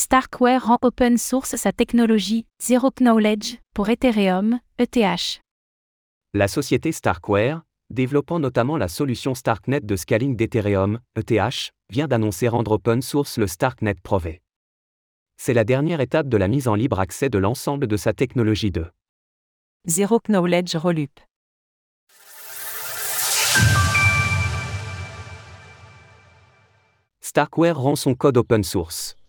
Starkware rend open source sa technologie Zero Knowledge pour Ethereum, ETH. La société Starkware, développant notamment la solution Starknet de scaling d'Ethereum, ETH, vient d'annoncer rendre open source le Starknet Prové. C'est la dernière étape de la mise en libre accès de l'ensemble de sa technologie de Zero Knowledge Rollup. Starkware rend son code open source.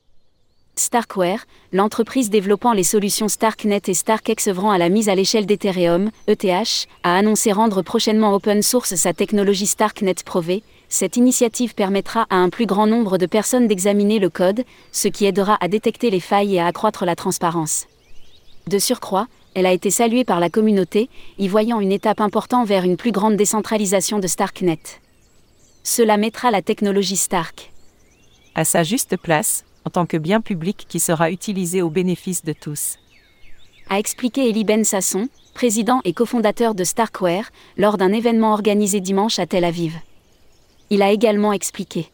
Starkware, l'entreprise développant les solutions Starknet et StarkEx œuvrant à la mise à l'échelle d'Ethereum, ETH, a annoncé rendre prochainement open source sa technologie Starknet Prové. Cette initiative permettra à un plus grand nombre de personnes d'examiner le code, ce qui aidera à détecter les failles et à accroître la transparence. De surcroît, elle a été saluée par la communauté, y voyant une étape importante vers une plus grande décentralisation de Starknet. Cela mettra la technologie Stark à sa juste place, en tant que bien public qui sera utilisé au bénéfice de tous. A expliqué Eli Ben Sasson, président et cofondateur de Starkware, lors d'un événement organisé dimanche à Tel Aviv. Il a également expliqué.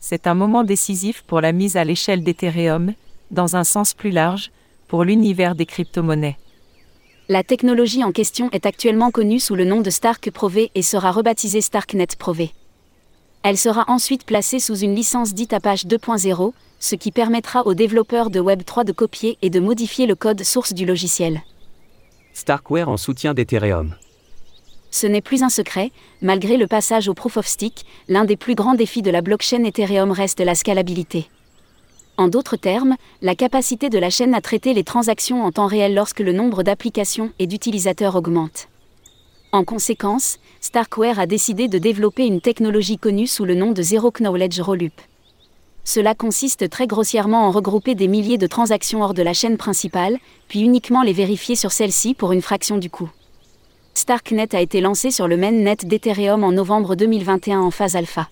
C'est un moment décisif pour la mise à l'échelle d'Ethereum, dans un sens plus large, pour l'univers des crypto-monnaies. La technologie en question est actuellement connue sous le nom de Stark Prové et sera rebaptisée Starknet Prové. Elle sera ensuite placée sous une licence dite Apache 2.0, ce qui permettra aux développeurs de Web3 de copier et de modifier le code source du logiciel. Starkware en soutien d'Ethereum. Ce n'est plus un secret, malgré le passage au Proof of Stake, l'un des plus grands défis de la blockchain Ethereum reste la scalabilité. En d'autres termes, la capacité de la chaîne à traiter les transactions en temps réel lorsque le nombre d'applications et d'utilisateurs augmente. En conséquence, Starkware a décidé de développer une technologie connue sous le nom de Zero Knowledge Rollup. Cela consiste très grossièrement en regrouper des milliers de transactions hors de la chaîne principale, puis uniquement les vérifier sur celle-ci pour une fraction du coût. Starknet a été lancé sur le mainnet d'Ethereum en novembre 2021 en phase alpha.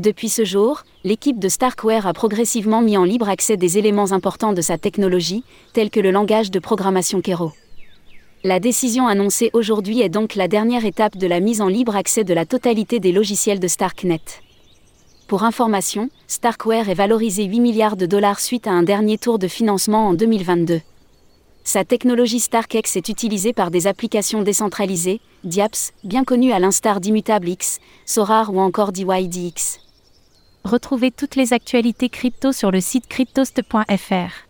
Depuis ce jour, l'équipe de Starkware a progressivement mis en libre accès des éléments importants de sa technologie, tels que le langage de programmation Kero. La décision annoncée aujourd'hui est donc la dernière étape de la mise en libre accès de la totalité des logiciels de Starknet. Pour information, Starkware est valorisé 8 milliards de dollars suite à un dernier tour de financement en 2022. Sa technologie StarkEx est utilisée par des applications décentralisées, DIAPS, bien connues à l'instar d'Immutable X, Sorar ou encore DYDX. Retrouvez toutes les actualités crypto sur le site cryptost.fr.